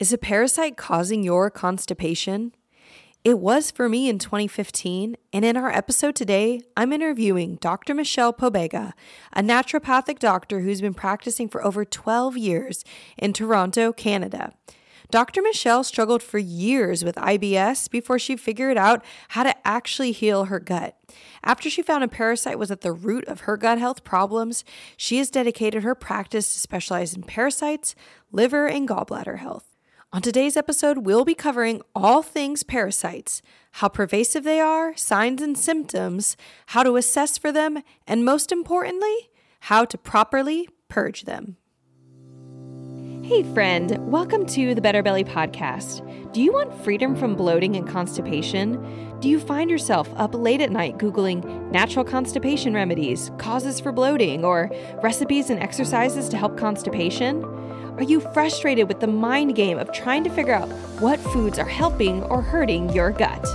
Is a parasite causing your constipation? It was for me in 2015, and in our episode today, I'm interviewing Dr. Michelle Pobega, a naturopathic doctor who's been practicing for over 12 years in Toronto, Canada. Dr. Michelle struggled for years with IBS before she figured out how to actually heal her gut. After she found a parasite was at the root of her gut health problems, she has dedicated her practice to specialize in parasites, liver, and gallbladder health. On today's episode, we'll be covering all things parasites, how pervasive they are, signs and symptoms, how to assess for them, and most importantly, how to properly purge them. Hey, friend, welcome to the Better Belly Podcast. Do you want freedom from bloating and constipation? Do you find yourself up late at night Googling natural constipation remedies, causes for bloating, or recipes and exercises to help constipation? Are you frustrated with the mind game of trying to figure out what foods are helping or hurting your gut?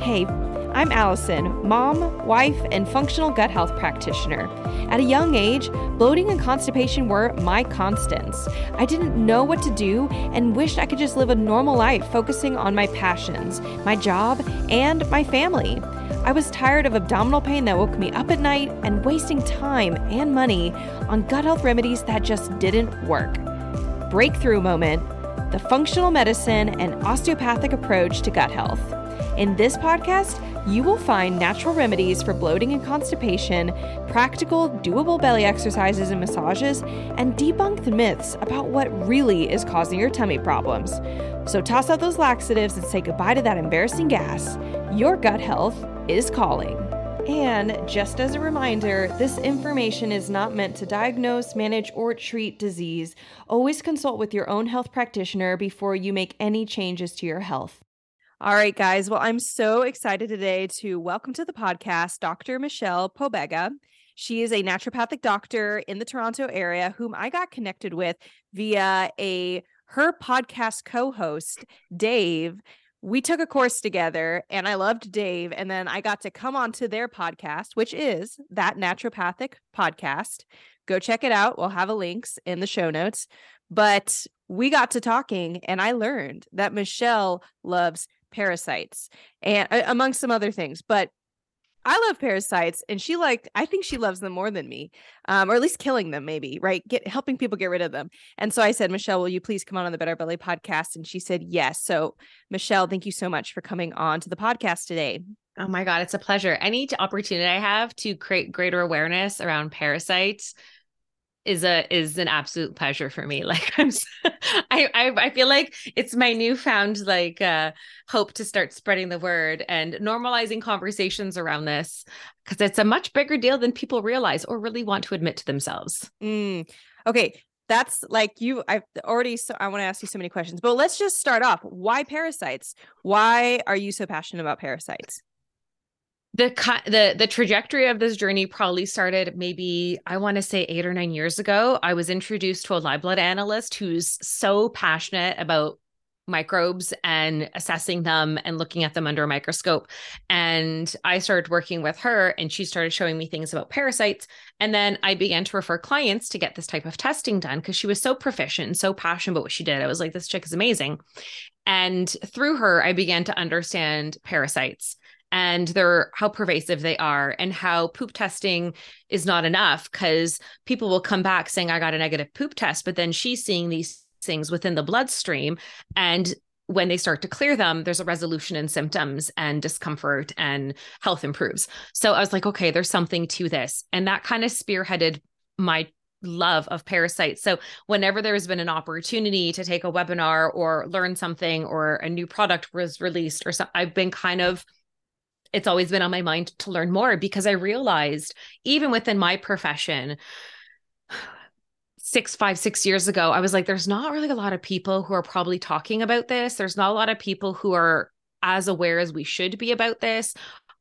Hey, I'm Allison, mom, wife, and functional gut health practitioner. At a young age, bloating and constipation were my constants. I didn't know what to do and wished I could just live a normal life focusing on my passions, my job, and my family. I was tired of abdominal pain that woke me up at night and wasting time and money on gut health remedies that just didn't work breakthrough moment the functional medicine and osteopathic approach to gut health. In this podcast, you will find natural remedies for bloating and constipation, practical, doable belly exercises and massages, and debunk the myths about what really is causing your tummy problems. So toss out those laxatives and say goodbye to that embarrassing gas. Your gut health is calling. And just as a reminder, this information is not meant to diagnose, manage, or treat disease. Always consult with your own health practitioner before you make any changes to your health. All right, guys. Well, I'm so excited today to welcome to the podcast Dr. Michelle Pobega. She is a naturopathic doctor in the Toronto area whom I got connected with via a her podcast co-host Dave we took a course together and I loved Dave. And then I got to come on to their podcast, which is that naturopathic podcast. Go check it out. We'll have a links in the show notes. But we got to talking and I learned that Michelle loves parasites and uh, among some other things. But I love parasites, and she like I think she loves them more than me, um, or at least killing them, maybe right, get helping people get rid of them. And so I said, Michelle, will you please come on on the Better Belly podcast? And she said yes. So Michelle, thank you so much for coming on to the podcast today. Oh my God, it's a pleasure. Any opportunity I have to create greater awareness around parasites is a is an absolute pleasure for me. Like i'm I, I i feel like it's my newfound like uh hope to start spreading the word and normalizing conversations around this because it's a much bigger deal than people realize or really want to admit to themselves. Mm. okay that's like you i've already so i want to ask you so many questions but let's just start off. Why parasites? Why are you so passionate about parasites the the the trajectory of this journey probably started maybe I want to say 8 or 9 years ago. I was introduced to a live blood analyst who's so passionate about microbes and assessing them and looking at them under a microscope. And I started working with her and she started showing me things about parasites. And then I began to refer clients to get this type of testing done because she was so proficient and so passionate about what she did. I was like, this chick is amazing. And through her, I began to understand parasites and they're how pervasive they are and how poop testing is not enough because people will come back saying i got a negative poop test but then she's seeing these things within the bloodstream and when they start to clear them there's a resolution in symptoms and discomfort and health improves so i was like okay there's something to this and that kind of spearheaded my love of parasites. So whenever there's been an opportunity to take a webinar or learn something or a new product was released or something, I've been kind of it's always been on my mind to learn more because I realized even within my profession, six, five, six years ago, I was like, there's not really a lot of people who are probably talking about this. There's not a lot of people who are as aware as we should be about this.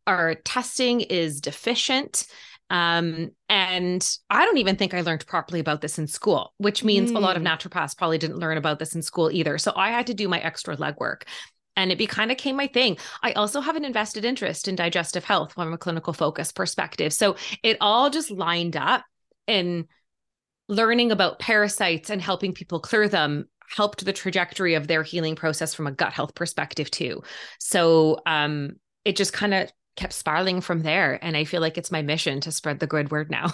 Our testing is deficient. Um, and I don't even think I learned properly about this in school, which means mm. a lot of mm. naturopaths probably didn't learn about this in school either. So I had to do my extra legwork and it be kind of came my thing. I also have an invested interest in digestive health from a clinical focus perspective. So it all just lined up in learning about parasites and helping people clear them helped the trajectory of their healing process from a gut health perspective too. So um, it just kind of kept spiraling from there. And I feel like it's my mission to spread the good word now.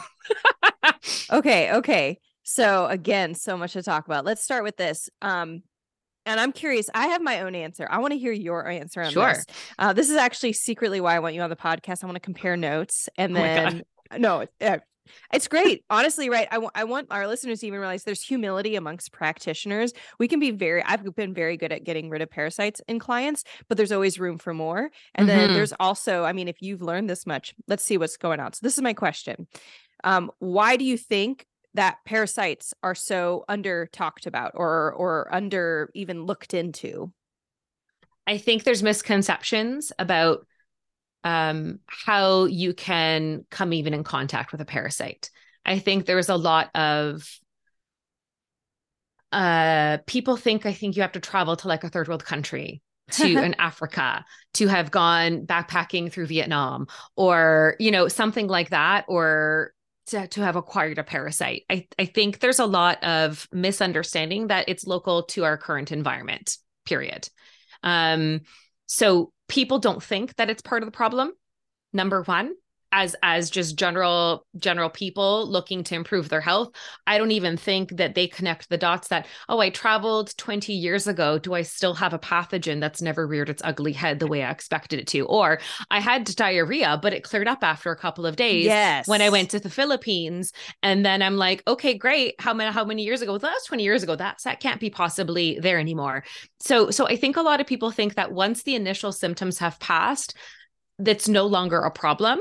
okay. Okay. So again, so much to talk about. Let's start with this. Um, and I'm curious. I have my own answer. I want to hear your answer on sure. this. Uh, this is actually secretly why I want you on the podcast. I want to compare notes, and then oh no, it's great. Honestly, right. I, w- I want our listeners to even realize there's humility amongst practitioners. We can be very, I've been very good at getting rid of parasites in clients, but there's always room for more. And mm-hmm. then there's also, I mean, if you've learned this much, let's see what's going on. So this is my question. Um, why do you think that parasites are so under talked about or or under even looked into? I think there's misconceptions about um, how you can come even in contact with a parasite. I think there's a lot of uh, people think I think you have to travel to like a third world country to in Africa to have gone backpacking through Vietnam or you know something like that or to, to have acquired a parasite. I, I think there's a lot of misunderstanding that it's local to our current environment, period. Um, so people don't think that it's part of the problem. Number one, as as just general general people looking to improve their health i don't even think that they connect the dots that oh i traveled 20 years ago. Do i still have a pathogen that's never reared its ugly head the way i expected it to? Or i had diarrhea but it cleared up after a couple of days yes. when i went to the philippines. And then i'm like okay great. How many how many years ago? Well, that's 20 years ago. That's that can't be possibly there anymore. So so i think a lot of people think that once the initial symptoms have passed that's no longer a problem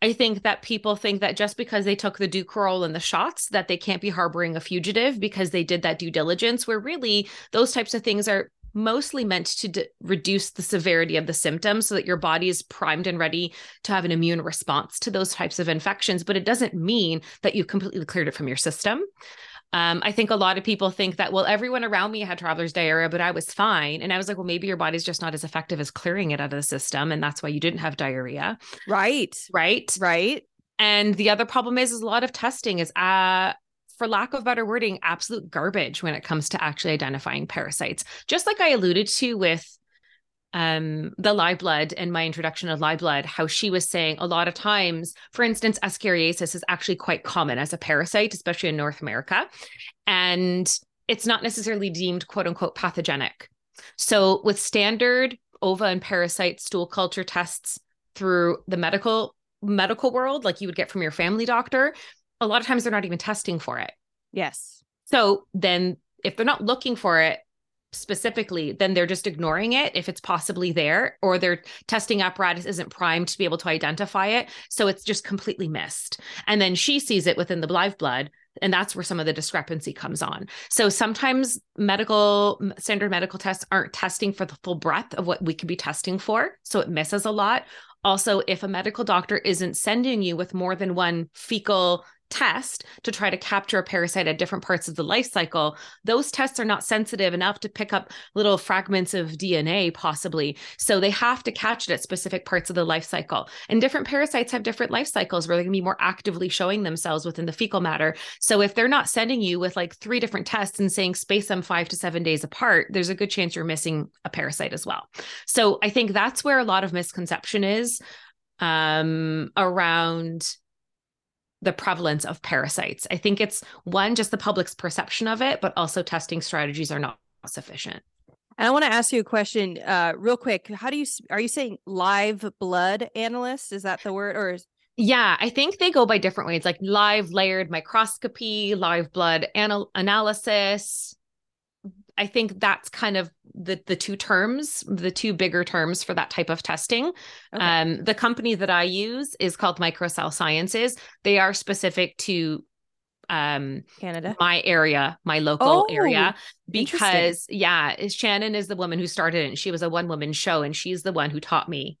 I think that people think that just because they took the Dukoral and the shots, that they can't be harboring a fugitive because they did that due diligence, where really those types of things are mostly meant to d- reduce the severity of the symptoms so that your body is primed and ready to have an immune response to those types of infections. But it doesn't mean that you completely cleared it from your system. Um, I think a lot of people think that, well, everyone around me had traveler's diarrhea, but I was fine. And I was like, well, maybe your body's just not as effective as clearing it out of the system. And that's why you didn't have diarrhea. Right. Right. Right. And the other problem is, is a lot of testing is, uh, for lack of better wording, absolute garbage when it comes to actually identifying parasites. Just like I alluded to with um the live blood and my introduction of live blood how she was saying a lot of times for instance ascariasis is actually quite common as a parasite especially in north america and it's not necessarily deemed quote unquote pathogenic. So with standard ova and parasite stool culture tests through the medical medical world like you would get from your family doctor a lot of times they're not even testing for it. Yes. So then if they're not looking for it specifically, then they're just ignoring it if it's possibly there, or their testing apparatus isn't primed to be able to identify it. So it's just completely missed. And then she sees it within the live blood. And that's where some of the discrepancy comes on. So sometimes medical standard medical tests aren't testing for the full breadth of what we could be testing for. So it misses a lot. Also, if a medical doctor isn't sending you with more than one fecal test to try to capture a parasite at different parts of the life cycle, those tests are not sensitive enough to pick up little fragments of DNA, possibly. So they have to catch it at specific parts of the life cycle. And different parasites have different life cycles where they can be more actively showing themselves within the fecal matter. So if they're not sending you with like three different tests and saying space them five to seven days apart, there's a good chance you're missing a parasite as well. So I think that's where a lot of misconception is um, around the prevalence of parasites. I think it's one, just the public's perception of it, but also testing strategies are not sufficient. And I want to ask you a question, uh, real quick. How do you are you saying live blood analyst? Is that the word, or is- yeah, I think they go by different ways, like live layered microscopy, live blood anal- analysis. I think that's kind of the the two terms, the two bigger terms for that type of testing. Okay. Um, the company that I use is called Microcell Sciences. They are specific to um Canada, my area, my local oh, area, because yeah, Shannon is the woman who started it. And she was a one woman show, and she's the one who taught me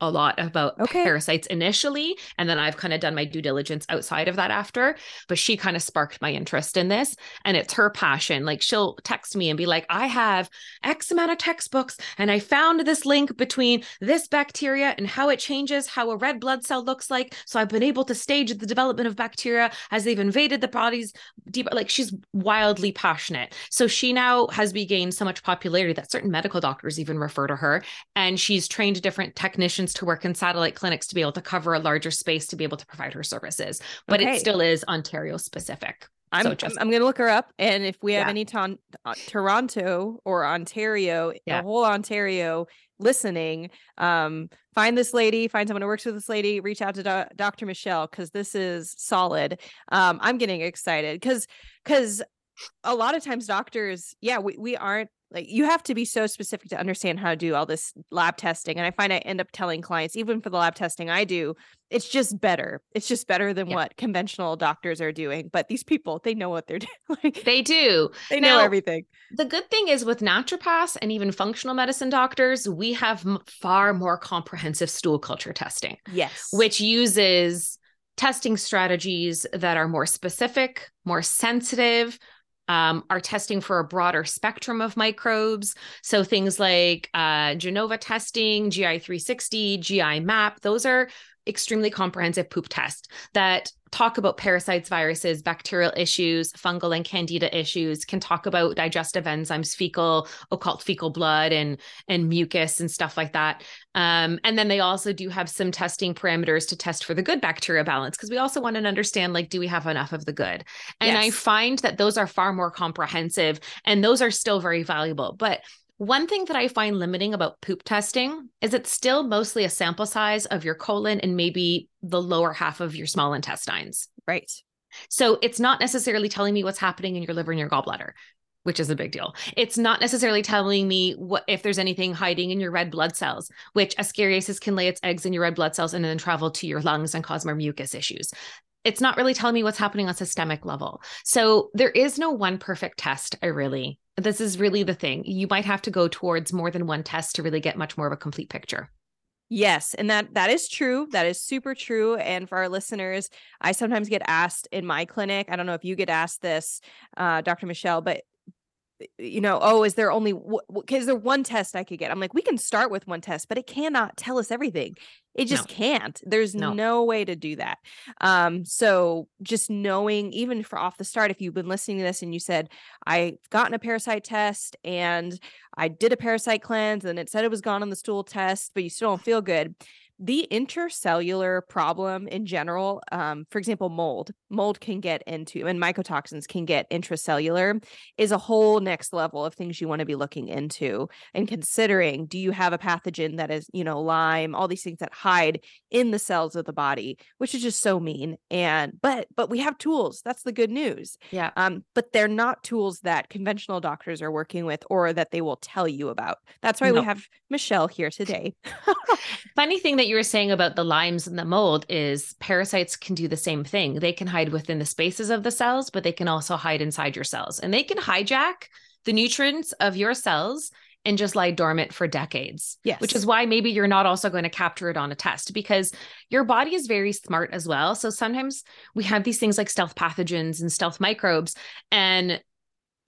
a lot about Okay. parasites initially and then I've kind of done my due diligence outside of that after but she kind of sparked my interest in this and it's her passion like she'll text me and be like I have x amount of textbooks and I found this link between this bacteria and how it changes how a red blood cell looks like so I've been able to stage the development of bacteria as they've invaded the body's deep like she's wildly passionate so she now has regained so much popularity that certain medical doctors even refer to her and she's trained different technicians to work in satellite clinics to be able to cover a larger space to be able to provide her services but Okay. it still is ontario specific I'm, So I'm, just- I'm gonna look her up, and if we have Yeah. any ton, uh, Toronto or Ontario, Yeah. the whole Ontario listening, um, find this lady, find someone who works with this lady, reach out to Do- Dr. Michelle because this is solid. Um, I'm getting excited because because a lot of times doctors, yeah, we, we aren't like you have to be so specific to understand how to do all this lab testing. And I find I end up telling clients, even for the lab testing I do, it's just better. It's just better than Yeah. what conventional doctors are doing. But these people, they know what they're doing. like, they do they know everything. the good thing is with naturopaths and even functional medicine doctors we have m- far more comprehensive stool culture testing Yes. which uses testing strategies that are more specific, more sensitive, um, are testing for a broader spectrum of microbes. So things like uh, Genova testing, GI 360, GI map, those are extremely comprehensive poop tests that talk about parasites, viruses, bacterial issues, fungal and candida issues, can talk about digestive enzymes, fecal, occult fecal blood and and mucus and stuff like that. Um, and then they also do have some testing parameters to test for the good bacteria balance because we also want to understand like, do we have enough of the good? And I find that those are far more comprehensive and those are still very valuable. But one thing that I find limiting about poop testing is it's still mostly a sample size of your colon and maybe the lower half of your small intestines. right. So it's not necessarily telling me what's happening in your liver and your gallbladder, which is a big deal. It's not necessarily telling me what if there's anything hiding in your red blood cells, which ascariasis can lay its eggs in your red blood cells and then travel to your lungs and cause more mucus issues. It's not really telling me what's happening on systemic level. So there is no one perfect test. I really, this is really the thing. You might have to go towards more than one test to really get much more of a complete picture. Yes, and that that is true. That is super true. And for our listeners, I sometimes get asked in my clinic. I don't know if you get asked this, uh, Dr. Michelle, but you know, oh, is there only is there one test I could get? I'm like, we can start with one test, but it cannot tell us everything. It just can't. There's No. no. way to do that. Um, so just knowing, even for off the start, if you've been listening to this and you said, I've gotten a parasite test and I did a parasite cleanse and it said it was gone on the stool test, but you still don't feel good. The intercellular problem in general, um, for example, mold, mold can get into, and mycotoxins can get intracellular, is a whole next level of things you want to be looking into and considering. Do you have a pathogen that is, you know, Lyme, all these things that hide in the cells of the body, which is just so mean. And but but we have tools. That's the good news. Yeah. Um, but they're not tools that conventional doctors are working with or that they will tell you about. That's why No. we have Michelle here today. Funny thing that you were saying about the Lymes and the mold is parasites can do the same thing. They can hide within the spaces of the cells, but they can also hide inside your cells. And they can hijack the nutrients of your cells and just lie dormant for decades. Yes. Which is why maybe you're not also going to capture it on a test because your body is very smart as well. So sometimes we have these things like stealth pathogens and stealth microbes. And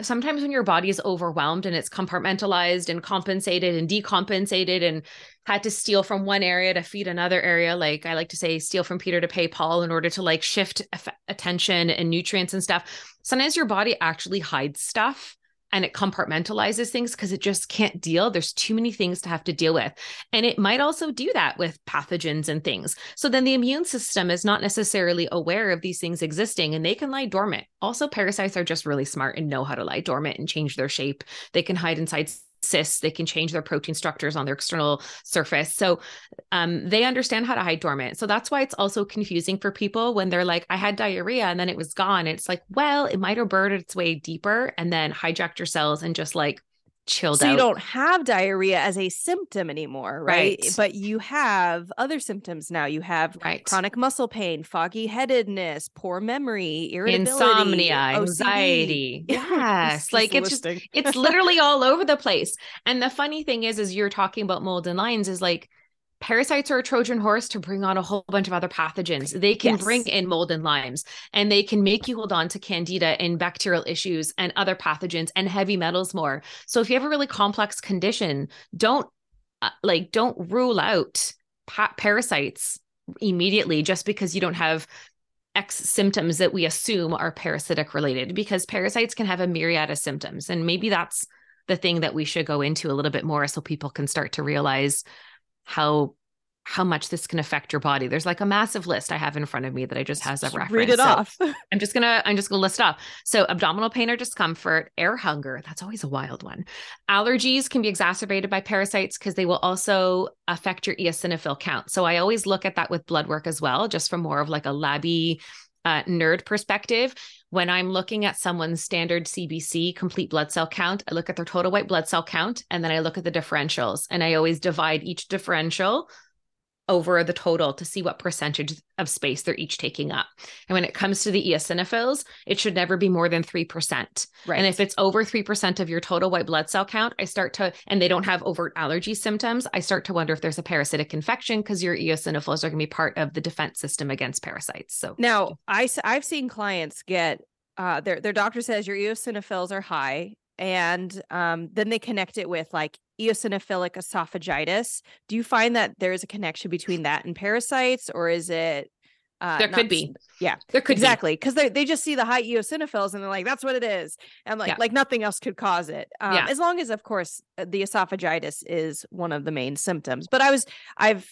sometimes when your body is overwhelmed and it's compartmentalized and compensated and decompensated and had to steal from one area to feed another area like i like to say steal from peter to pay paul in order to like shift attention and nutrients and stuff sometimes your body actually hides stuff and it compartmentalizes things because it just can't deal. There's too many things to have to deal with. And it might also do that with pathogens and things. So then the immune system is not necessarily aware of these things existing and they can lie dormant. Also parasites are just really smart and know how to lie dormant and change their shape. They can hide inside cysts they can change their protein structures on their external surface. So um, they understand how to hide dormant. So that's why it's also confusing for people when they're like i had diarrhea and then it was gone. It's like well it might have burrowed its way deeper and then hijacked your cells and just like chilled so out you don't have diarrhea as a symptom anymore, right? Right. But you have other symptoms now. You have right chronic muscle pain, foggy headedness, poor memory, irritability, insomnia OCD. anxiety yes like it's just it's literally all over the place and the funny thing is is you're talking about mold and Lymes is like parasites are a Trojan horse to bring on a whole bunch of other pathogens. They can yes. bring in mold and Lymes and they can make you hold on to candida and bacterial issues and other pathogens and heavy metals more. So if you have a really complex condition, don't uh, like don't rule out pa- parasites immediately just because you don't have X symptoms that we assume are parasitic related because parasites can have a myriad of symptoms and maybe that's the thing that we should go into a little bit more so people can start to realize how how much this can affect your body. There's like a massive list I have in front of me that I just has a reference. Read it so off. I'm just gonna I'm just gonna list off. So abdominal pain or discomfort, air hunger, that's always a wild one. Allergies can be exacerbated by parasites because they will also affect your eosinophil count. So I always look at that with blood work as well, just from more of like a labby uh, nerd perspective, when I'm looking at someone's standard CBC complete blood cell count, I look at their total white blood cell count and then I look at the differentials and I always divide each differential over the total to see what percentage of space they're each taking up. And when it comes to the eosinophils, it should never be more than 3%. Right. And if it's over 3% of your total white blood cell count, I start to, and they don't have overt allergy symptoms, I start to wonder if there's a parasitic infection because your eosinophils are going to be part of the defense system against parasites. So now I, I've seen clients get, uh, their, their doctor says your eosinophils are high and um, then they connect it with like eosinophilic esophagitis. Do you find that there is a connection between that and parasites, or is it? Uh, there could be. Yeah, there could exactly because they they just see the high eosinophils and they're like, that's what it is, and like yeah. like nothing else could cause it. Um, yeah. As long as, of course, uh, the esophagitis is one of the main symptoms. But I was I've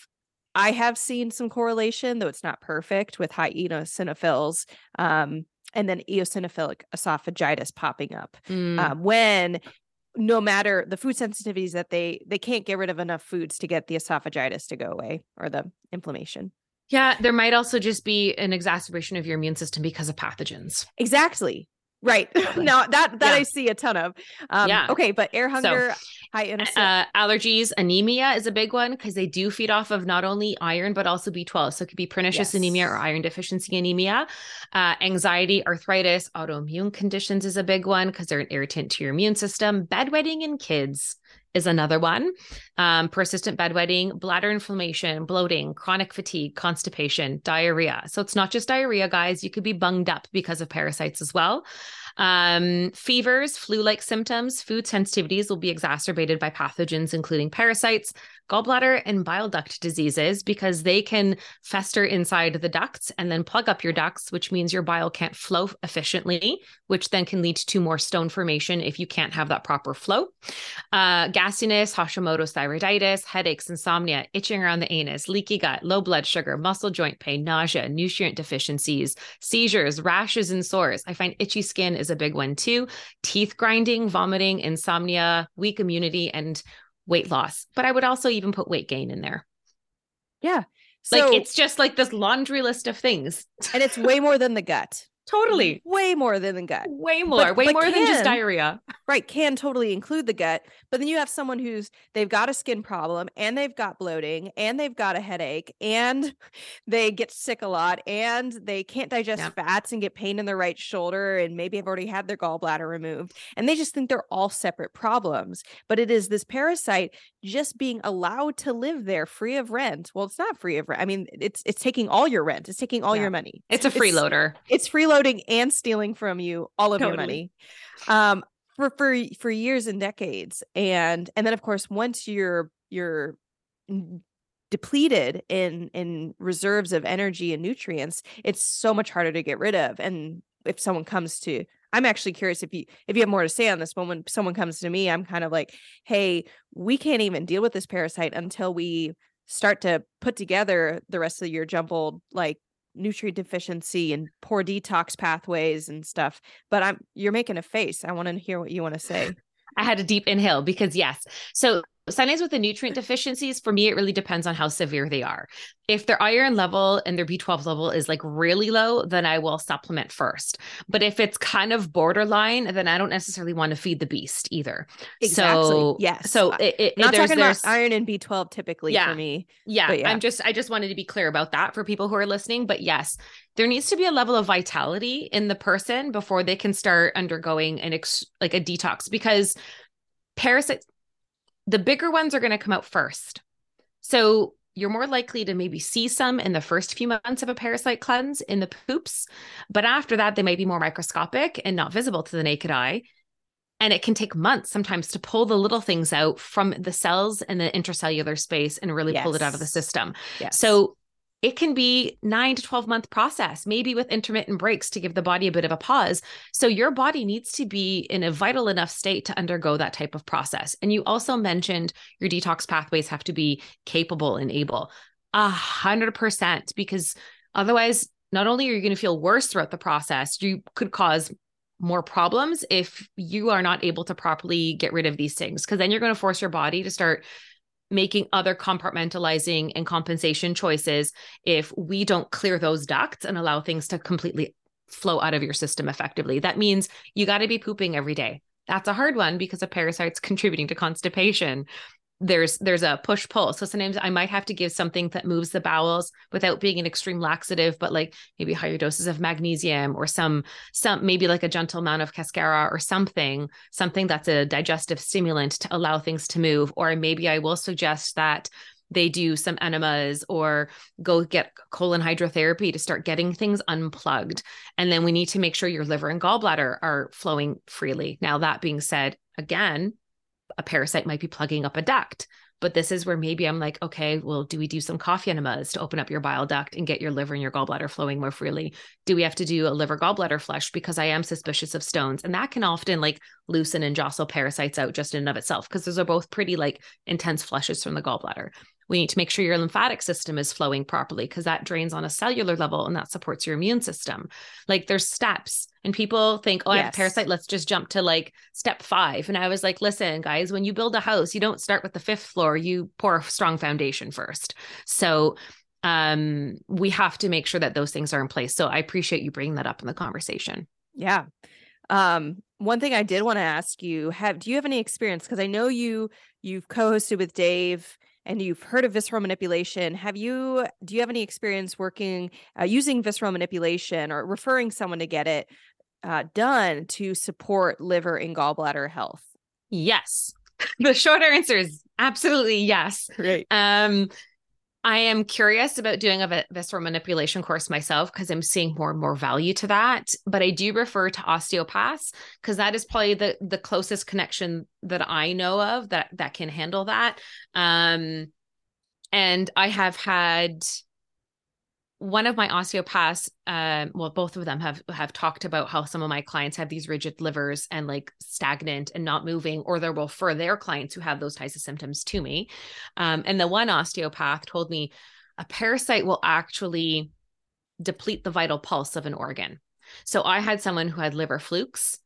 I have seen some correlation, though it's not perfect, with high eosinophils. Um, and then eosinophilic esophagitis popping up mm. um, when no matter the food sensitivities that they they can't get rid of enough foods to get the esophagitis to go away or the inflammation. Yeah there might also just be an exacerbation of your immune system because of pathogens. Exactly Right. now that that yeah. I see a ton of. Um, yeah. Okay, but air hunger, so, high uh, allergies, anemia is a big one because they do feed off of not only iron but also B12. So it could be pernicious yes. anemia or iron deficiency anemia. Uh, anxiety, arthritis, autoimmune conditions is a big one because they're an irritant to your immune system. Bedwetting in kids is another one. Um, persistent bedwetting, bladder inflammation, bloating, chronic fatigue, constipation, diarrhea. So it's not just diarrhea, guys. You could be bunged up because of parasites as well. Um, fevers, flu like symptoms, food sensitivities will be exacerbated by pathogens, including parasites, gallbladder and bile duct diseases because they can fester inside the ducts and then plug up your ducts, which means your bile can't flow efficiently, which then can lead to more stone formation if you can't have that proper flow. Uh, gassiness, Hashimoto's thyroiditis, headaches, insomnia, itching around the anus, leaky gut, low blood sugar, muscle joint pain, nausea, nutrient deficiencies, seizures, rashes, and sores. I find itchy skin is a big one too. Teeth grinding, vomiting, insomnia, weak immunity, and weight loss, but I would also even put weight gain in there. Yeah. So, like it's just like this laundry list of things. and it's way more than the gut. Totally. Way more than the gut. Way more. But, way but more can, than just diarrhea. Right. Can totally include the gut. But then you have someone who's they've got a skin problem and they've got bloating and they've got a headache and they get sick a lot and they can't digest yeah. fats and get pain in their right shoulder and maybe have already had their gallbladder removed. And they just think they're all separate problems. But it is this parasite just being allowed to live there free of rent. Well, it's not free of rent. I mean, it's it's taking all your rent. It's taking all yeah. your money. It's a freeloader. It's, it's freeloader and stealing from you all of totally. your money um for for for years and decades and and then of course once you're you're depleted in in reserves of energy and nutrients it's so much harder to get rid of and if someone comes to i'm actually curious if you if you have more to say on this but when someone comes to me i'm kind of like hey we can't even deal with this parasite until we start to put together the rest of your jumbled like nutrient deficiency and poor detox pathways and stuff. But I'm you're making a face. I want to hear what you want to say. I had a deep inhale because yes. So Sometimes with the nutrient deficiencies, for me, it really depends on how severe they are. If their iron level and their B12 level is like really low, then I will supplement first. But if it's kind of borderline, then I don't necessarily want to feed the beast either. Exactly. So, yes. So uh, it, it, not talking about iron and B12 typically yeah, for me. Yeah, yeah. I'm just, I just wanted to be clear about that for people who are listening. But yes, there needs to be a level of vitality in the person before they can start undergoing an ex, like a detox because parasites the bigger ones are going to come out first. So you're more likely to maybe see some in the first few months of a parasite cleanse in the poops. But after that, they might be more microscopic and not visible to the naked eye. And it can take months sometimes to pull the little things out from the cells and the intracellular space and really yes. pull it out of the system. Yes. So it can be nine to 12 month process, maybe with intermittent breaks to give the body a bit of a pause. So your body needs to be in a vital enough state to undergo that type of process. And you also mentioned your detox pathways have to be capable and able. A hundred percent, because otherwise, not only are you going to feel worse throughout the process, you could cause more problems if you are not able to properly get rid of these things because then you're going to force your body to start making other compartmentalizing and compensation choices if we don't clear those ducts and allow things to completely flow out of your system effectively. That means you got to be pooping every day. That's a hard one because of parasites contributing to constipation there's there's a push pull. So sometimes i might have to give something that moves the bowels without being an extreme laxative but like maybe higher doses of magnesium or some some maybe like a gentle amount of cascara or something something that's a digestive stimulant to allow things to move. Or maybe i will suggest that they do some enemas or go get colon hydrotherapy to start getting things unplugged. And then we need to make sure your liver and gallbladder are flowing freely. Now that being said again a parasite might be plugging up a duct. But this is where maybe I'm like, okay, well, do we do some coffee enemas to open up your bile duct and get your liver and your gallbladder flowing more freely? Do we have to do a liver gallbladder flush because I am suspicious of stones? And that can often like loosen and jostle parasites out just in and of itself because those are both pretty like intense flushes from the gallbladder. We need to make sure your lymphatic system is flowing properly because that drains on a cellular level and that supports your immune system. Like there's steps, and people think, oh, yes. I have a parasite. Let's just jump to like step five. And I was like, listen, guys, when you build a house, you don't start with the fifth floor, you pour a strong foundation first. So um, we have to make sure that those things are in place. So I appreciate you bringing that up in the conversation. Yeah. Um, one thing I did want to ask you have do you have any experience because I know you you've co-hosted with Dave and you've heard of visceral manipulation have you do you have any experience working uh, using visceral manipulation or referring someone to get it uh, done to support liver and gallbladder health yes the short answer is absolutely yes right um I am curious about doing a visceral manipulation course myself because I'm seeing more and more value to that. But I do refer to osteopaths because that is probably the the closest connection that I know of that that can handle that. Um, and I have had one of my osteopaths um well both of them have have talked about how some of my clients have these rigid livers and like stagnant and not moving or they will refer their clients who have those types of symptoms to me. Um and the one osteopath told me a parasite will actually deplete the vital pulse of an organ. So i had someone who had liver flukes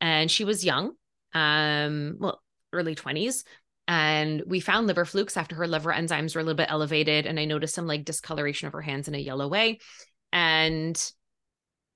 and she was young um well early 20s and we found liver flukes after her liver enzymes were a little bit elevated and i noticed some like discoloration of her hands in a yellow way. And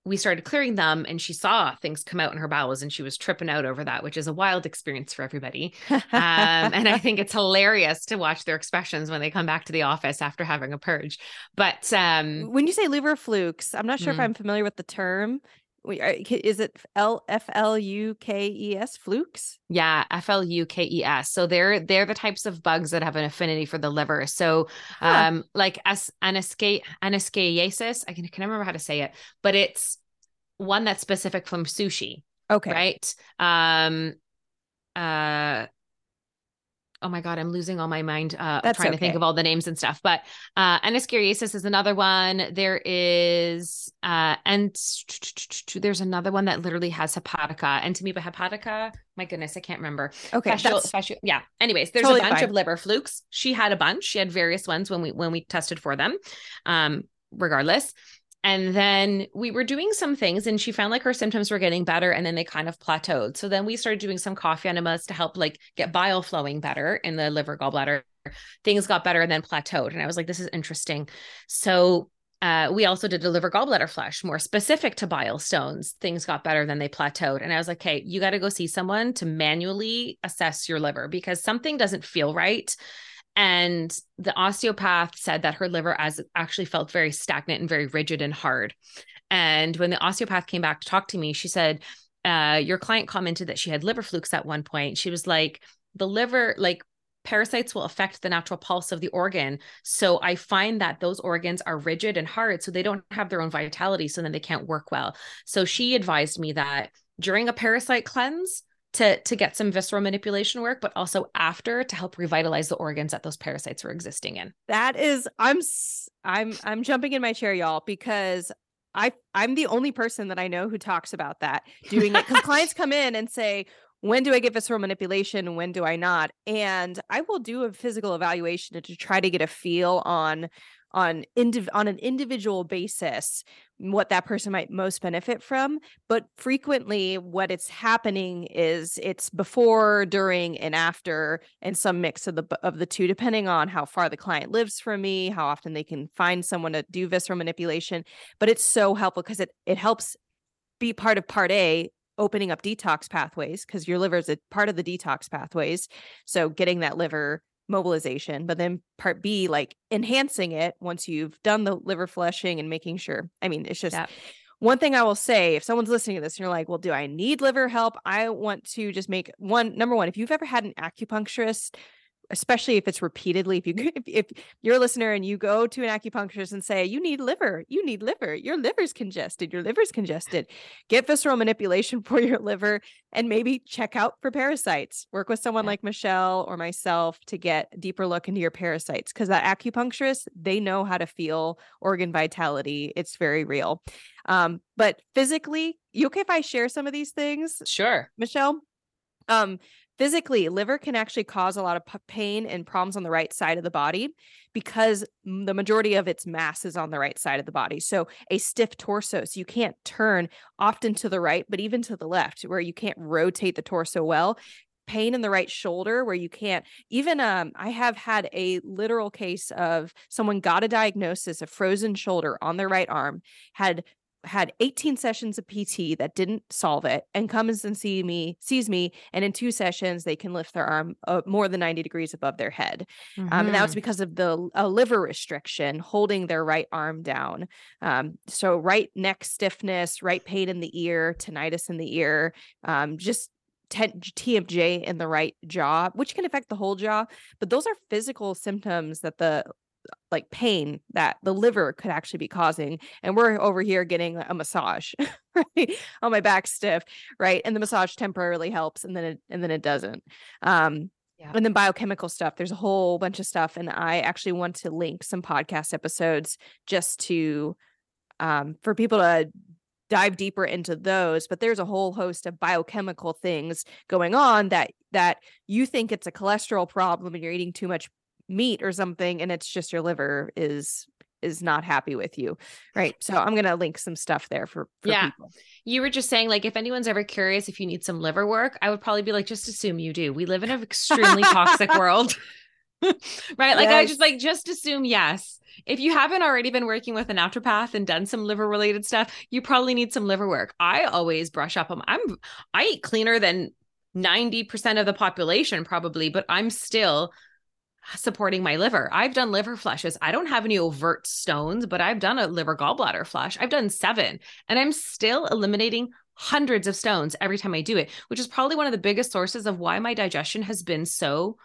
we started clearing them and she saw things come out in her bowels and she was tripping out over that which is a wild experience for everybody. Um, and i think it's hilarious to watch their expressions when they come back to the office after having a purge. But um, when you say liver flukes i'm not sure mm. if i'm familiar with the term is it L F L U K E S flukes? Yeah, F L U K E S. So they're they're the types of bugs that have an affinity for the liver. So huh. um like as Anisakiasis, I can, can remember how to say it, but it's one that's specific from sushi. Okay. Right. Um uh oh my god, I'm losing all my mind uh That's trying okay. to think of all the names and stuff. But uh Anisakiasis is another one. There is uh and there's another one that literally has hepatica, and Entamoeba hepatica. My goodness, I can't remember. Okay, fascial, fascial, yeah. Anyways, there's totally a bunch fine. of liver flukes. She had a bunch. She had various ones when we when we tested for them. Um, regardless. And then we were doing some things and she found like her symptoms were getting better and then they kind of plateaued. So then we started doing some coffee enemas to help like get bile flowing better in the liver gallbladder. Things got better and then plateaued. And I was like, this is interesting. So uh, we also did a liver gallbladder flush more specific to bile stones. Things got better than they plateaued. And I was like, okay, you got to go see someone to manually assess your liver because something doesn't feel right and the osteopath said that her liver as actually felt very stagnant and very rigid and hard. And when the osteopath came back to talk to me, she said, uh, your client commented that she had liver flukes at one point. She was like, the liver, like parasites will affect the natural pulse of the organ. So I find that those organs are rigid and hard, so they don't have their own vitality, so then they can't work well. So she advised me that during a parasite cleanse, to to get some visceral manipulation work but also after to help revitalize the organs that those parasites were existing in. That is i'm i'm i'm jumping in my chair y'all because i i'm the only person that i know who talks about that doing it. Because clients come in and say when do I get visceral manipulation? When do I not? And I will do a physical evaluation to try to get a feel on on indiv- on an individual basis what that person might most benefit from but frequently what it's happening is it's before during and after and some mix of the of the two depending on how far the client lives from me how often they can find someone to do visceral manipulation but it's so helpful because it it helps be part of part A opening up detox pathways because your liver is a part of the detox pathways. So getting that liver mobilization, but then part B, like enhancing it once you've done the liver flushing and making sure. I mean, it's just yeah. one thing I will say if someone's listening to this and you're like, well, do I need liver help? I want to just make one number one, if you've ever had an acupuncturist especially if it's repeatedly if you if, if you're a listener and you go to an acupuncturist and say you need liver you need liver your liver's congested your liver's congested get visceral manipulation for your liver and maybe check out for parasites. Work with someone like michelle or myself to get a deeper look into your parasites because that acupuncturist they know how to feel organ vitality it's very real. Um but physically you okay if i share some of these things sure. Michelle? Um physically liver can actually cause a lot of pain and problems on the right side of the body because the majority of its mass is on the right side of the body. So a stiff torso so you can't turn often to the right but even to the left where you can't rotate the torso well. Pain in the right shoulder where you can't even um I have had a literal case of someone got a diagnosis of frozen shoulder on their right arm had had 18 sessions of PT that didn't solve it and comes and see me sees me and in two sessions they can lift their arm uh, more than 90 degrees above their head mm-hmm. um, and that was mm-hmm. because of the a liver restriction holding their right arm down um, so right neck stiffness right pain in the ear tinnitus in the ear um, just TMJ in the right jaw, which can affect the whole jaw. But those are physical symptoms that the like pain that the liver could actually be causing and we're over here getting a massage right on my back stiff right and the massage temporarily helps and then it and then it doesn't um yeah. and then biochemical stuff there's a whole bunch of stuff and i actually want to link some podcast episodes just to um for people to dive deeper into those but there's a whole host of biochemical things going on that that you think it's a cholesterol problem and you're eating too much meat or something and it's just your liver is is not happy with you right? So i'm gonna link some stuff there for, for yeah. people. you were just saying like if anyone's ever curious if you need some liver work i would probably be like just assume you do. We live in an extremely toxic world. Right? Like yes. i just like just assume yes. If you haven't already been working with a naturopath and done some liver related stuff you probably need some liver work. I always brush up on i'm i eat cleaner than 90% of the population probably but i'm still supporting my liver. I've done liver flushes. I don't have any overt stones, but I've done a liver gallbladder flush. I've done seven, and I'm still eliminating hundreds of stones every time I do it, which is probably one of the biggest sources of why my digestion has been so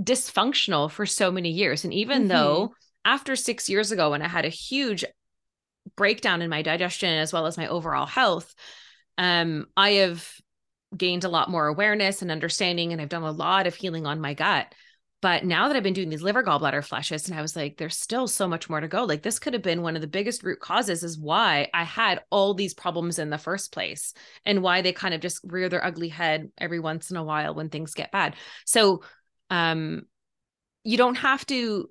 dysfunctional for so many years. And even mm-hmm. though after six years ago, when I had a huge breakdown in my digestion as well as my overall health, um, I have gained a lot more awareness and understanding, and I've done a lot of healing on my gut. But now that I've been doing these liver gallbladder flushes, and I was like, there's still so much more to go. Like, this could have been one of the biggest root causes, is why I had all these problems in the first place, and why they kind of just rear their ugly head every once in a while when things get bad. So, um, you don't have to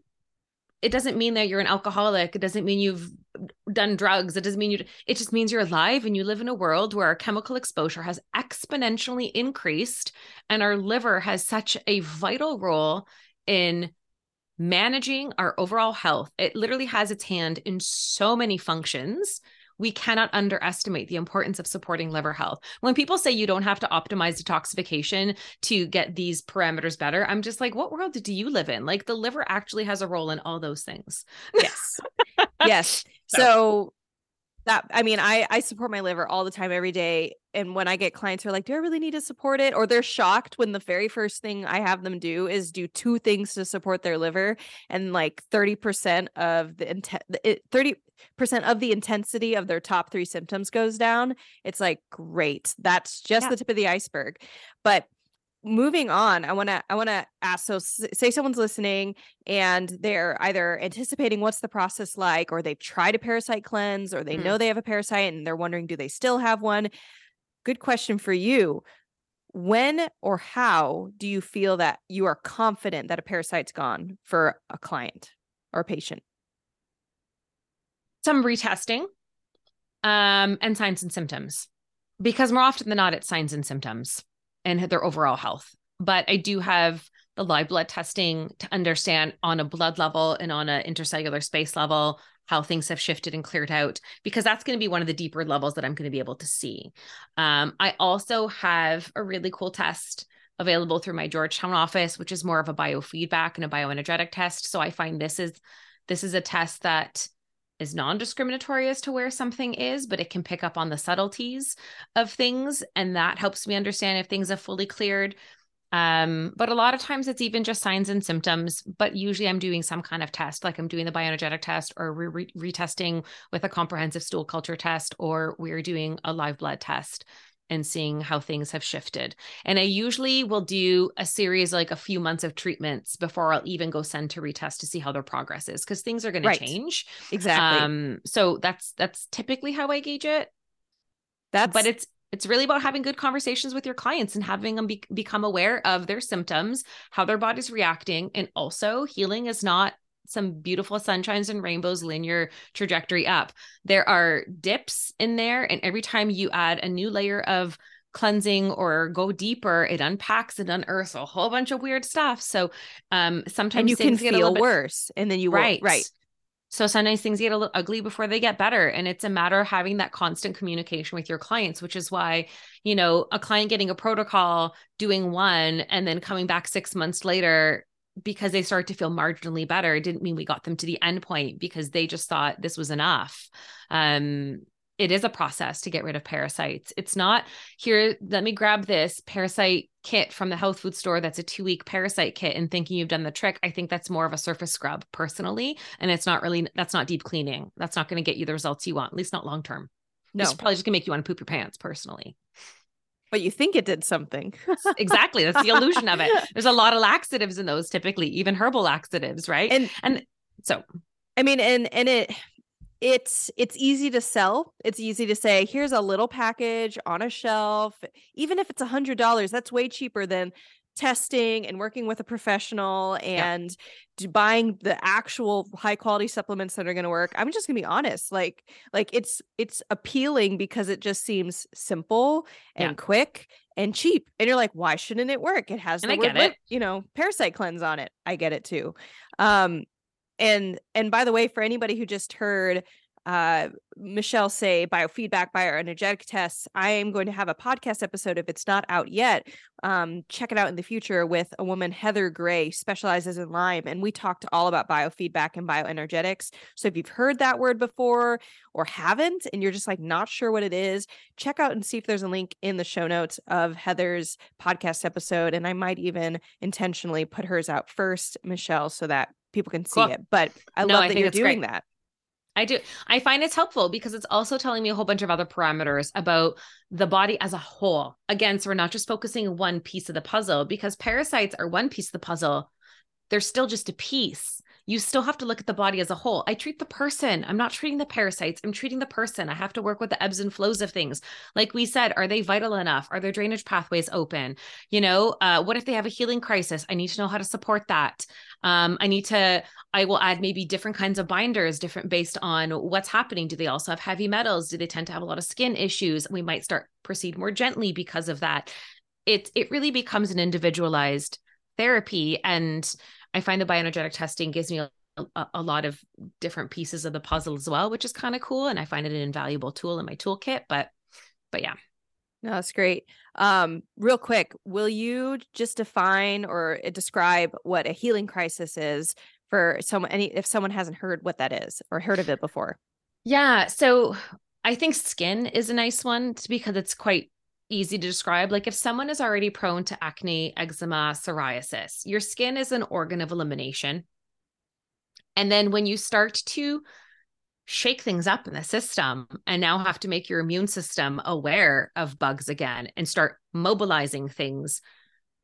it doesn't mean that you're an alcoholic. It doesn't mean you've done drugs. It doesn't mean you it just means you're alive and you live in a world where our chemical exposure has exponentially increased and our liver has such a vital role in managing our overall health. It literally has its hand in so many functions we cannot underestimate the importance of supporting liver health. When people say you don't have to optimize detoxification to get these parameters better, I'm just like, what world do you live in? Like the liver actually has a role in all those things. Yes. yes. So that i mean i i support my liver all the time every day and when i get clients who are like do i really need to support it or they're shocked when the very first thing i have them do is do two things to support their liver and like 30% of the intent 30% of the intensity of their top three symptoms goes down it's like great that's just yeah. the tip of the iceberg but moving on i want to i want to ask so say someone's listening and they're either anticipating what's the process like or they've tried a parasite cleanse or they mm-hmm. know they have a parasite and they're wondering do they still have one good question for you when or how do you feel that you are confident that a parasite's gone for a client or a patient some retesting um, and signs and symptoms because more often than not it's signs and symptoms and their overall health. But I do have the live blood testing to understand on a blood level and on an intercellular space level how things have shifted and cleared out because that's going to be one of the deeper levels that I'm going to be able to see. Um, I also have a really cool test available through my Georgetown office, which is more of a biofeedback and a bioenergetic test. So I find this is this is a test that is non-discriminatory as to where something is but it can pick up on the subtleties of things and that helps me understand if things have fully cleared. Um but a lot of times it's even just signs and symptoms but usually i'm doing some kind of test like i'm doing the bioenergetic test or re- retesting with a comprehensive stool culture test or we're doing a live blood test and seeing how things have shifted. And I usually will do a series like a few months of treatments before I'll even go send to retest to see how their progress is because things are going right. to change. Exactly. Um so that's that's typically how I gauge it. That's but it's it's really about having good conversations with your clients and having them be- become aware of their symptoms, how their body's reacting, and also healing is not some beautiful sunshines and rainbows linear trajectory up. There are dips in there. And every time you add a new layer of cleansing or go deeper, it unpacks and unearths a whole bunch of weird stuff. So um sometimes and you can feel bit, worse and then you right. Right. So sometimes things get a little ugly before they get better. And it's a matter of having that constant communication with your clients, which is why, you know, a client getting a protocol, doing one, and then coming back six months later because they start to feel marginally better it didn't mean we got them to the end point because they just thought this was enough. Um it is a process to get rid of parasites. It's not here let me grab this parasite kit from the health food store that's a two week parasite kit and thinking you've done the trick. I think that's more of a surface scrub personally and it's not really that's not deep cleaning. That's not going to get you the results you want at least not long term no. it's probably just gonna make you want to poop your pants personally but you think it did something. exactly. That's the illusion of it. There's a lot of laxatives in those typically, even herbal laxatives, right? And and so I mean and and it it's it's easy to sell. It's easy to say, here's a little package on a shelf. Even if it's a hundred dollars, that's way cheaper than testing and working with a professional and yeah. buying the actual high quality supplements that are going to work i'm just going to be honest like like it's it's appealing because it just seems simple and yeah. quick and cheap and you're like why shouldn't it work it has and the I word, you know parasite cleanse on it i get it too um and and by the way for anybody who just heard uh, Michelle say biofeedback, bioenergetic tests. I am going to have a podcast episode if it's not out yet. Um, check it out in the future with a woman, Heather Gray, specializes in Lyme, and we talked all about biofeedback and bioenergetics. So if you've heard that word before or haven't, and you're just like not sure what it is, check out and see if there's a link in the show notes of Heather's podcast episode. And I might even intentionally put hers out first, Michelle, so that people can see cool. it. But I no, love I that you're doing great. that. I do. I find it's helpful because it's also telling me a whole bunch of other parameters about the body as a whole. Again, so we're not just focusing one piece of the puzzle because parasites are one piece of the puzzle. They're still just a piece you still have to look at the body as a whole. I treat the person. I'm not treating the parasites. I'm treating the person. I have to work with the ebbs and flows of things. Like we said, are they vital enough? Are their drainage pathways open? You know, uh, what if they have a healing crisis? I need to know how to support that. Um, I need to, I will add maybe different kinds of binders, different based on what's happening. Do they also have heavy metals? Do they tend to have a lot of skin issues? We might start proceed more gently because of that. It, it really becomes an individualized therapy. And I find the bioenergetic testing gives me a, a, a lot of different pieces of the puzzle as well, which is kind of cool. And I find it an invaluable tool in my toolkit. But, but yeah. No, that's great. Um, real quick, will you just define or describe what a healing crisis is for someone? Any if someone hasn't heard what that is or heard of it before? Yeah. So I think skin is a nice one because it's quite easy to describe. Like if someone is already prone to acne, eczema, psoriasis, your skin is an organ of elimination. And then when you start to shake things up in the system and now have to make your immune system aware of bugs again and start mobilizing things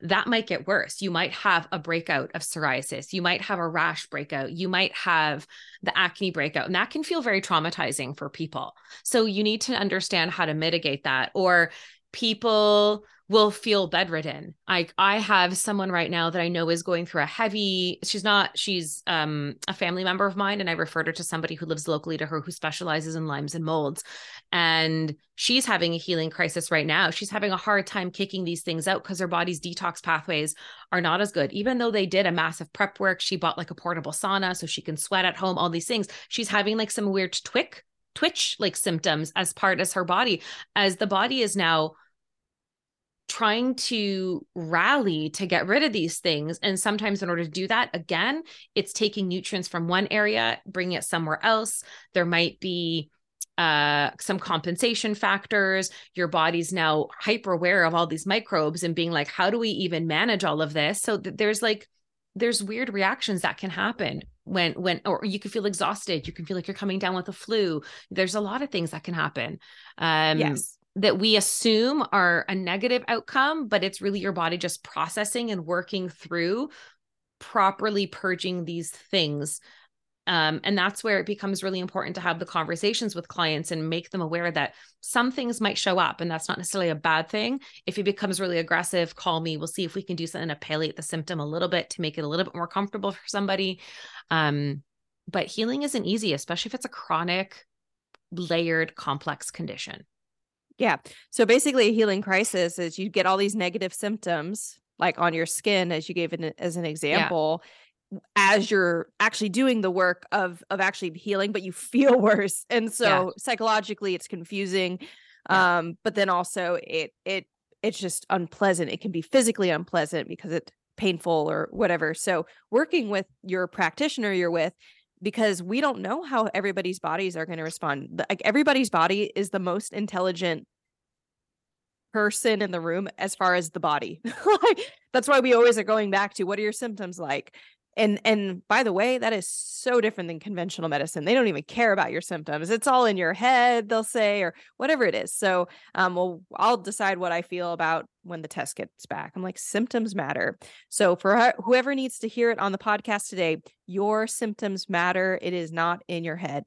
that might get worse. You might have a breakout of psoriasis. You might have a rash breakout. You might have the acne breakout. And that can feel very traumatizing for people. So you need to understand how to mitigate that. Or people will feel bedridden. I I have someone right now that I know is going through a heavy she's not she's um a family member of mine and I referred her to somebody who lives locally to her who specializes in Lymes and molds and she's having a healing crisis right now. She's having a hard time kicking these things out because her body's detox pathways are not as good. Even though they did a massive prep work, she bought like a portable sauna so she can sweat at home, all these things. She's having like some weird twick twitch like symptoms as part as her body as the body is now trying to rally to get rid of these things. And sometimes, in order to do that, again, it's taking nutrients from one area, bringing it somewhere else. There might be uh some compensation factors. Your body's now hyper aware of all these microbes and being like how do we even manage all of this? So th- there's like there's weird reactions that can happen when when or you can feel exhausted. You can feel like you're coming down with a flu. There's a lot of things that can happen. Um yes that we assume are a negative outcome, but it's really your body just processing and working through properly purging these things. Um, and that's where it becomes really important to have the conversations with clients and make them aware that some things might show up and that's not necessarily a bad thing. If it becomes really aggressive, call me. We'll see if we can do something to palliate the symptom a little bit to make it a little bit more comfortable for somebody. Um, but healing isn't easy, especially if it's a chronic, layered, complex condition. Yeah. So basically, a healing crisis is you get all these negative symptoms, like on your skin, as you gave it as an example, yeah. as you're actually doing the work of of actually healing, but you feel worse, and so yeah. psychologically, it's confusing. Yeah. Um, but then also it it it's just unpleasant. It can be physically unpleasant because it's painful or whatever. So working with your practitioner you're with because we don't know how everybody's bodies are going to respond. Like everybody's body is the most intelligent person in the room as far as the body. like that's why we always are going back to what are your symptoms like? And and by the way, that is so different than conventional medicine. They don't even care about your symptoms. It's all in your head, they'll say, or whatever it is. So um, well, I'll decide what I feel about when the test gets back. I'm like, symptoms matter. So for whoever needs to hear it on the podcast today, your symptoms matter. It is not in your head.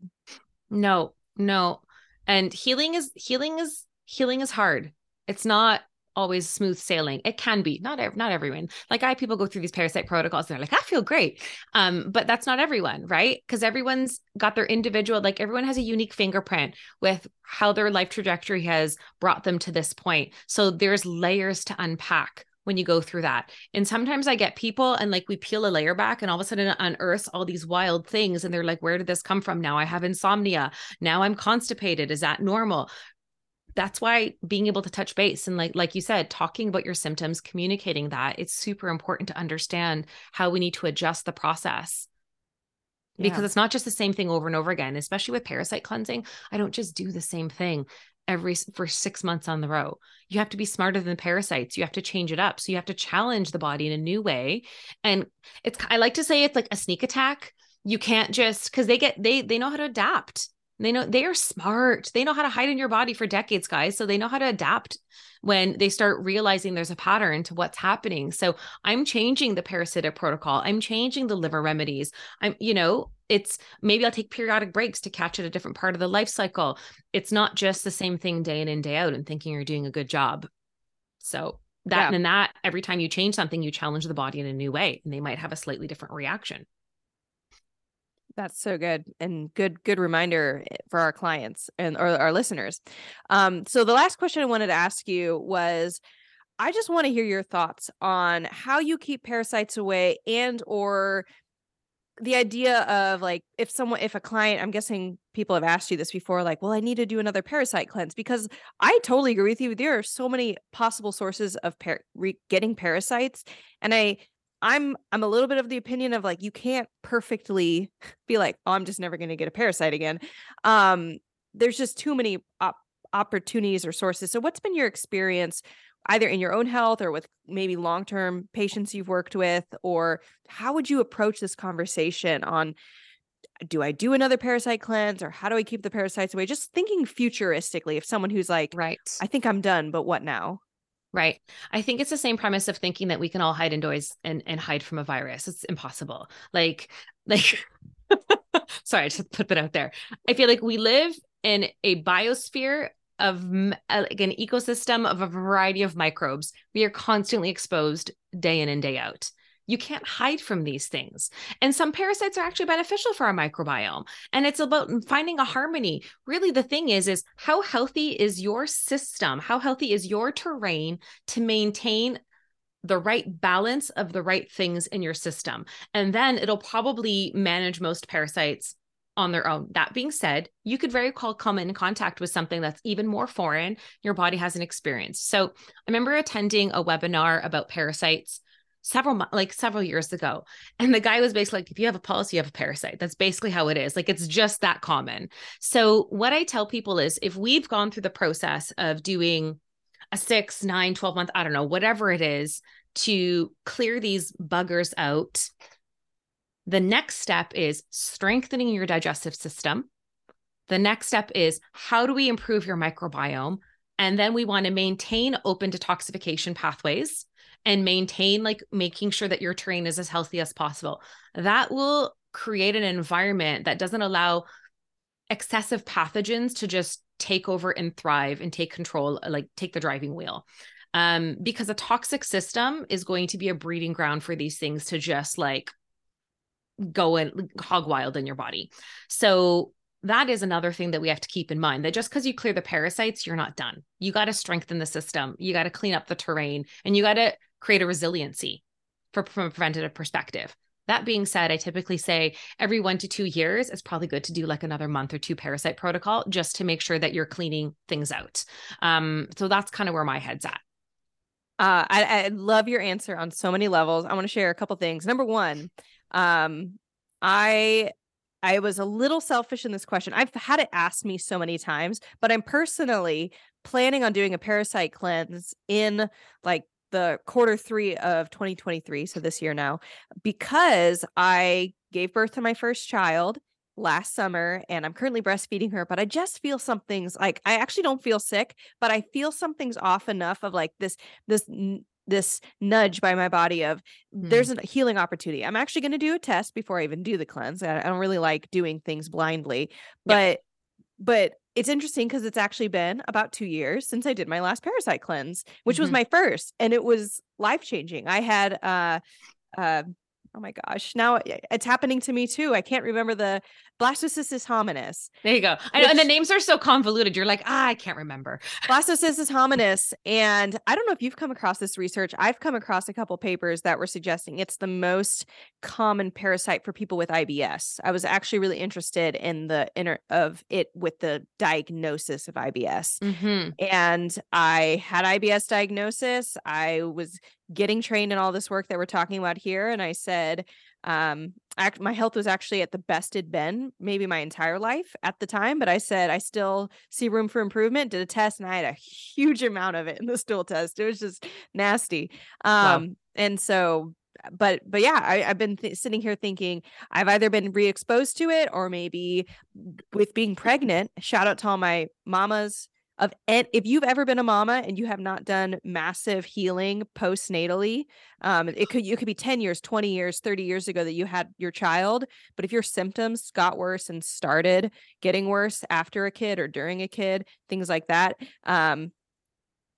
No, no. And healing is healing is healing is hard. It's not always smooth sailing. It can be, not ev- not everyone. Like I people go through these parasite protocols they're like, I feel great. Um, but that's not everyone, right? Because everyone's got their individual, like everyone has a unique fingerprint with how their life trajectory has brought them to this point. So there's layers to unpack when you go through that. And sometimes I get people and like we peel a layer back and all of a sudden unearths all these wild things. And they're like, where did this come from? Now I have insomnia. Now I'm constipated. Is that normal? That's why being able to touch base and like like you said talking about your symptoms communicating that it's super important to understand how we need to adjust the process. Because yeah. it's not just the same thing over and over again especially with parasite cleansing i don't just do the same thing every for 6 months on the row. You have to be smarter than the parasites. You have to change it up. So you have to challenge the body in a new way. And it's i like to say it's like a sneak attack. You can't just cuz they get they they know how to adapt they know they are smart. They know how to hide in your body for decades, guys. So they know how to adapt when they start realizing there's a pattern to what's happening. So I'm changing the parasitic protocol. I'm changing the liver remedies. I'm, you know, it's maybe I'll take periodic breaks to catch at a different part of the life cycle. It's not just the same thing day in and day out and thinking you're doing a good job. So that yeah. and that every time you change something, you challenge the body in a new way and they might have a slightly different reaction. That's so good and good good reminder eh, for our clients and or our listeners. Um, so the last question I wanted to ask you was I just want to hear your thoughts on how you keep parasites away and or the idea of like if someone if a client i'm guessing people have asked you this before like well i need to do another parasite cleanse because i totally agree with you there are so many possible sources of par- re- getting parasites and i I'm I'm a little bit of the opinion of like you can't perfectly be like, "Oh, I'm just never going to get a parasite again." Um there's just too many op- opportunities or sources. So what's been your experience either in your own health or with maybe long-term patients you've worked with or how would you approach this conversation on do I do another parasite cleanse or how do I keep the parasites away? Just thinking futuristically, if someone who's like, right, I think I'm done, but what now? Right. I think it's the same premise of thinking that we can all hide indoors and, and hide from a virus. It's impossible. Like, like, sorry, I just put that out there. I feel like we live in a biosphere of uh, like an ecosystem of a variety of microbes. We are constantly exposed day in and day out. You can't hide from these things. And some parasites are actually beneficial for our microbiome. And it's about finding a harmony. Really, the thing is, is how healthy is your system? How healthy is your terrain to maintain the right balance of the right things in your system? And then it'll probably manage most parasites on their own. That being said, you could very well come in contact with something that's even more foreign your body hasn't experienced. So I remember attending a webinar about parasites several like several years ago and the guy was basically like if you have a pulse you have a parasite. That's basically how it is. Like it's just that common. So what i tell people is if we've gone through the process of doing a six nine 12 month i don't know whatever it is to clear these buggers out the next step is strengthening your digestive system. The next step is how do we improve your microbiome? And then we want to maintain open detoxification pathways and maintain like making sure that your terrain is as healthy as possible. That will create an environment that doesn't allow excessive pathogens to just take over and thrive and take control, like take the driving wheel. Um, because a toxic system is going to be a breeding ground for these things to just like go and hog wild in your body. So that is another thing that we have to keep in mind that just because you clear the parasites, you're not done. You got to strengthen the system. You got to clean up the terrain and you got to create a resiliency for, from a preventative perspective. That being said, I typically say every one to two years, it's probably good to do like another month or two parasite protocol just to make sure that you're cleaning things out. Um, so that's kind of where my head's at. Uh, I, I love your answer on so many levels. I want to share a couple things. Number one, um, I I was a little selfish in this question. I've had it asked me so many times, but I'm personally planning on doing a parasite cleanse in like the quarter three of 2023, so this year now, because I gave birth to my first child last summer and I'm currently breastfeeding her, but I just feel something's like I actually don't feel sick, but I feel something's off enough of like this this this nudge by my body of mm. there's a healing opportunity. I'm actually going to do a test before I even do the cleanse. I, I don't really like doing things blindly, but but it's interesting because it's actually been about two years since I did my last parasite cleanse, which mm-hmm. was my first, and it was life changing. I had uh uh oh my gosh, now it's happening to me too. I can't remember the Blastocystis hominis. There you go. I know, and the names are so convoluted. You're like, ah, I can't remember. Blastocystis hominis. And I don't know if you've come across this research. I've come across a couple papers that were suggesting it's the most common parasite for people with IBS. I was actually really interested in the inner of it with the diagnosis of IBS. Mm-hmm. And I had IBS diagnosis. I was getting trained in all this work that we're talking about here. And I said, um act, my health was actually at the best it'd been maybe my entire life at the time but i said i still see room for improvement did a test and i had a huge amount of it in the stool test it was just nasty um wow. and so but but yeah I, have been th- sitting here thinking i've either been re-exposed to it or maybe with being pregnant shout out to all my mamas of and if you've ever been a mama and you have not done massive healing postnatally um it could you could be 10 years 20 years 30 years ago that you had your child but if your symptoms got worse and started getting worse after a kid or during a kid things like that um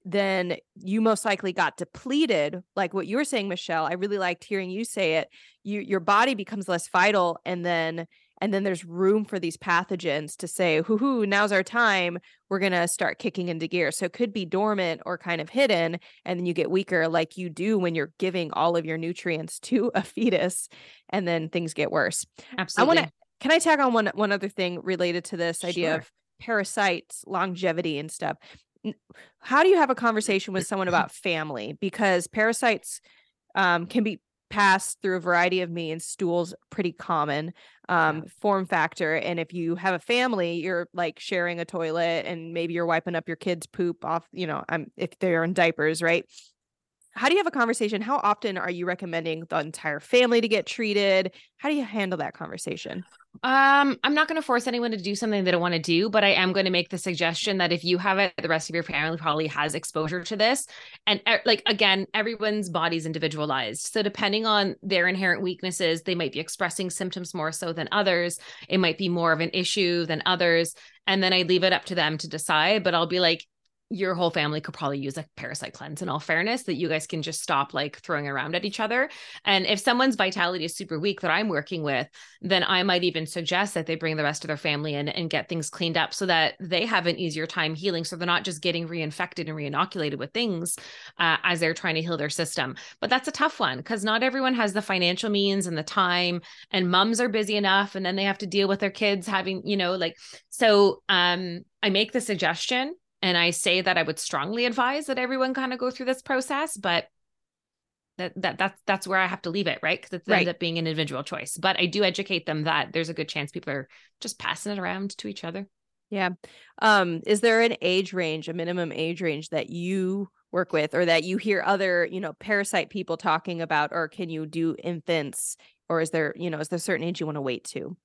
then you most likely got depleted like what you were saying michelle i really liked hearing you say it you your body becomes less vital and then and then there's room for these pathogens to say hoo hoo now's our time we're going to start kicking into gear. So it could be dormant or kind of hidden and then you get weaker like you do when you're giving all of your nutrients to a fetus and then things get worse. Absolutely i want to can i tag on one one other thing related to this idea of parasites longevity and stuff? How do you have a conversation with someone about family? Because parasites um, can be pass through a variety of means. Stools pretty common um, form factor. And if you have a family, you're like sharing a toilet and maybe you're wiping up your kids' poop off, you know, um, if they're in diapers, right? How do you have a conversation? How often are you recommending the entire family to get treated? How do you handle that conversation? Um, I'm not going to force anyone to do something they don't want to do, but I am going to make the suggestion that if you have it, the rest of your family probably has exposure to this. And like again, everyone's body's individualized. So depending on their inherent weaknesses, they might be expressing symptoms more so than others. It might be more of an issue than others. And then I leave it up to them to decide. But I'll be like, your whole family could probably use a parasite cleanse in all fairness that you guys can just stop like throwing around at each other. And if someone's vitality is super weak that i'm working with then i might even suggest that they bring the rest of their family in and get things cleaned up so that they have an easier time healing so they're not just getting reinfected and reinoculated with things uh, as they're trying to heal their system. But that's a tough one because not everyone has the financial means and the time and mums are busy enough and then they have to deal with their kids having you know like so um I make the suggestion and I say that I would strongly advise that everyone kind of go through this process, but that that that's that's where I have to leave it, right? Because it right. ends up being an individual choice. But I do educate them that there's a good chance people are just passing it around to each other. Yeah. Um, is there an age range, a minimum age range that you work with or that you hear other, you know, parasite people talking about, or can you do infants? Or is there, you know, is there a certain age you want to wait to?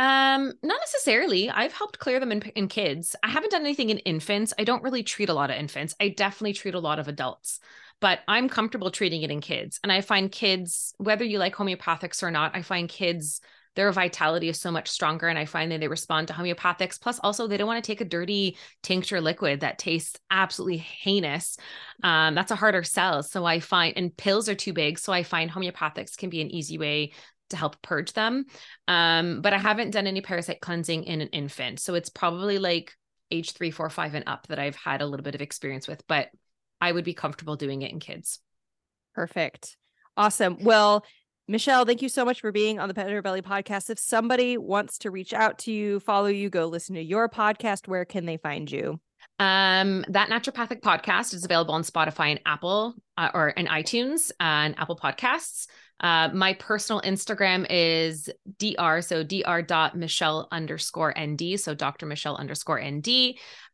Um, not necessarily. I've helped clear them in, in kids. I haven't done anything in infants. I don't really treat a lot of infants. I definitely treat a lot of adults, but I'm comfortable treating it in kids. And I find kids, whether you like homeopathics or not, I find kids their vitality is so much stronger and i find that they respond to homeopathics plus also they don't want to take a dirty tincture liquid that tastes absolutely heinous um, that's a harder sell so i find and pills are too big so i find homeopathics can be an easy way to help purge them. Um, but I haven't done any parasite cleansing in an infant. So it's probably like age three, four, five, and up that I've had a little bit of experience with, but I would be comfortable doing it in kids. Perfect. Awesome. Well, Michelle, thank you so much for being on the Better Belly podcast. If somebody wants to reach out to you, follow you, go listen to your podcast, where can they find you? Um, that naturopathic podcast is available on Spotify and Apple uh, or in iTunes and Apple Podcasts. Uh, my personal Instagram is dr so dr dot michelle underscore nd so Dr. Michelle underscore nd.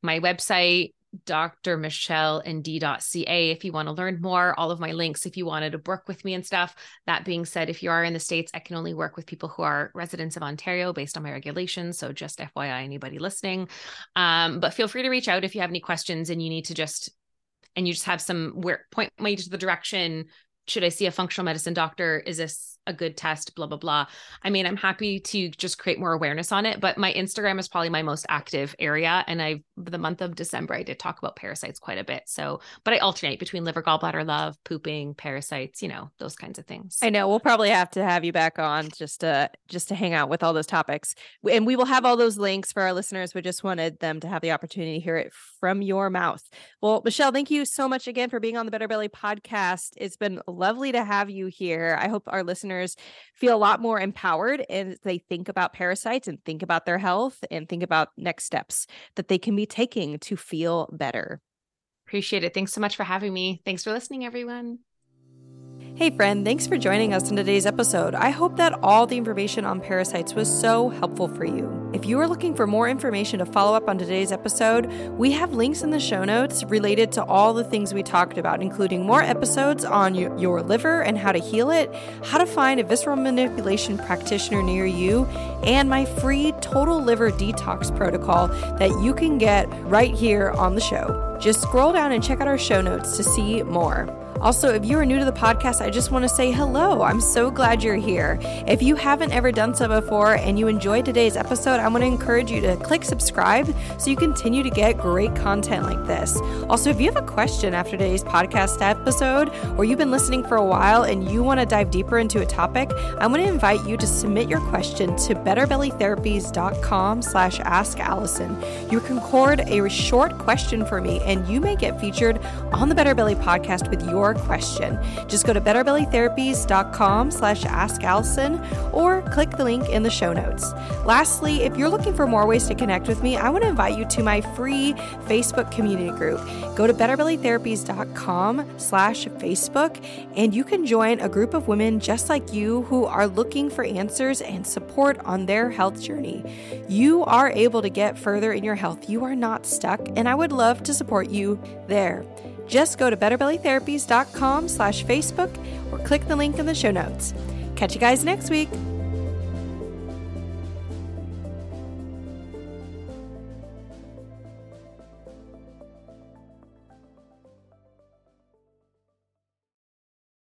My website drmichellend.ca if you want to learn more all of my links if you wanted to work with me and stuff. That being said if you are in the states i can only work with people who are residents of ontario based on my regulations. So just fyi anybody listening. Um, but feel free to reach out if you have any questions and you need to just and you just have some where point me to the direction should I see a functional medicine doctor? Is this a good test? Blah, blah, blah. I mean, I'm happy to just create more awareness on it, but my Instagram is probably my most active area. And I, the month of December, I did talk about parasites quite a bit. So, but I alternate between liver, gallbladder, love, pooping, parasites, you know, those kinds of things. I know we'll probably have to have you back on just to, just to hang out with all those topics. And we will have all those links for our listeners. We just wanted them to have the opportunity to hear it from your mouth. Well, Michelle, thank you so much again for being on the Better Belly podcast. It's been lovely to have you here. I hope our listeners feel a lot more empowered as they think about parasites and think about their health and think about next steps that they can be taking to feel better. Appreciate it. Thanks so much for having me. Thanks for listening, everyone. Hey, friend, thanks for joining us in today's episode. I hope that all the information on parasites was so helpful for you. If you are looking for more information to follow up on today's episode, we have links in the show notes related to all the things we talked about, including more episodes on your liver and how to heal it, how to find a visceral manipulation practitioner near you, and my free total liver detox protocol that you can get right here on the show. Just scroll down and check out our show notes to see more. Also, if you are new to the podcast, I just want to say hello. I'm so glad you're here. If you haven't ever done so before and you enjoyed today's episode, I want to encourage you to click subscribe so you continue to get great content like this. Also, if you have a question after today's podcast episode or you've been listening for a while and you want to dive deeper into a topic, I want to invite you to submit your question to betterbellytherapies.com slash ask Allison. You can record a short question for me and you may get featured on the Better Belly podcast with your your question. Just go to betterbellytherapies.com slash ask Allison or click the link in the show notes. Lastly, if you're looking for more ways to connect with me, I want to invite you to my free Facebook community group. Go to betterbellytherapies.com slash Facebook and you can join a group of women just like you who are looking for answers and support on their health journey. You are able to get further in your health. You are not stuck, and I would love to support you there. Just go to betterbellytherapies.com slash Facebook or click the link in the show notes. Catch you guys next week.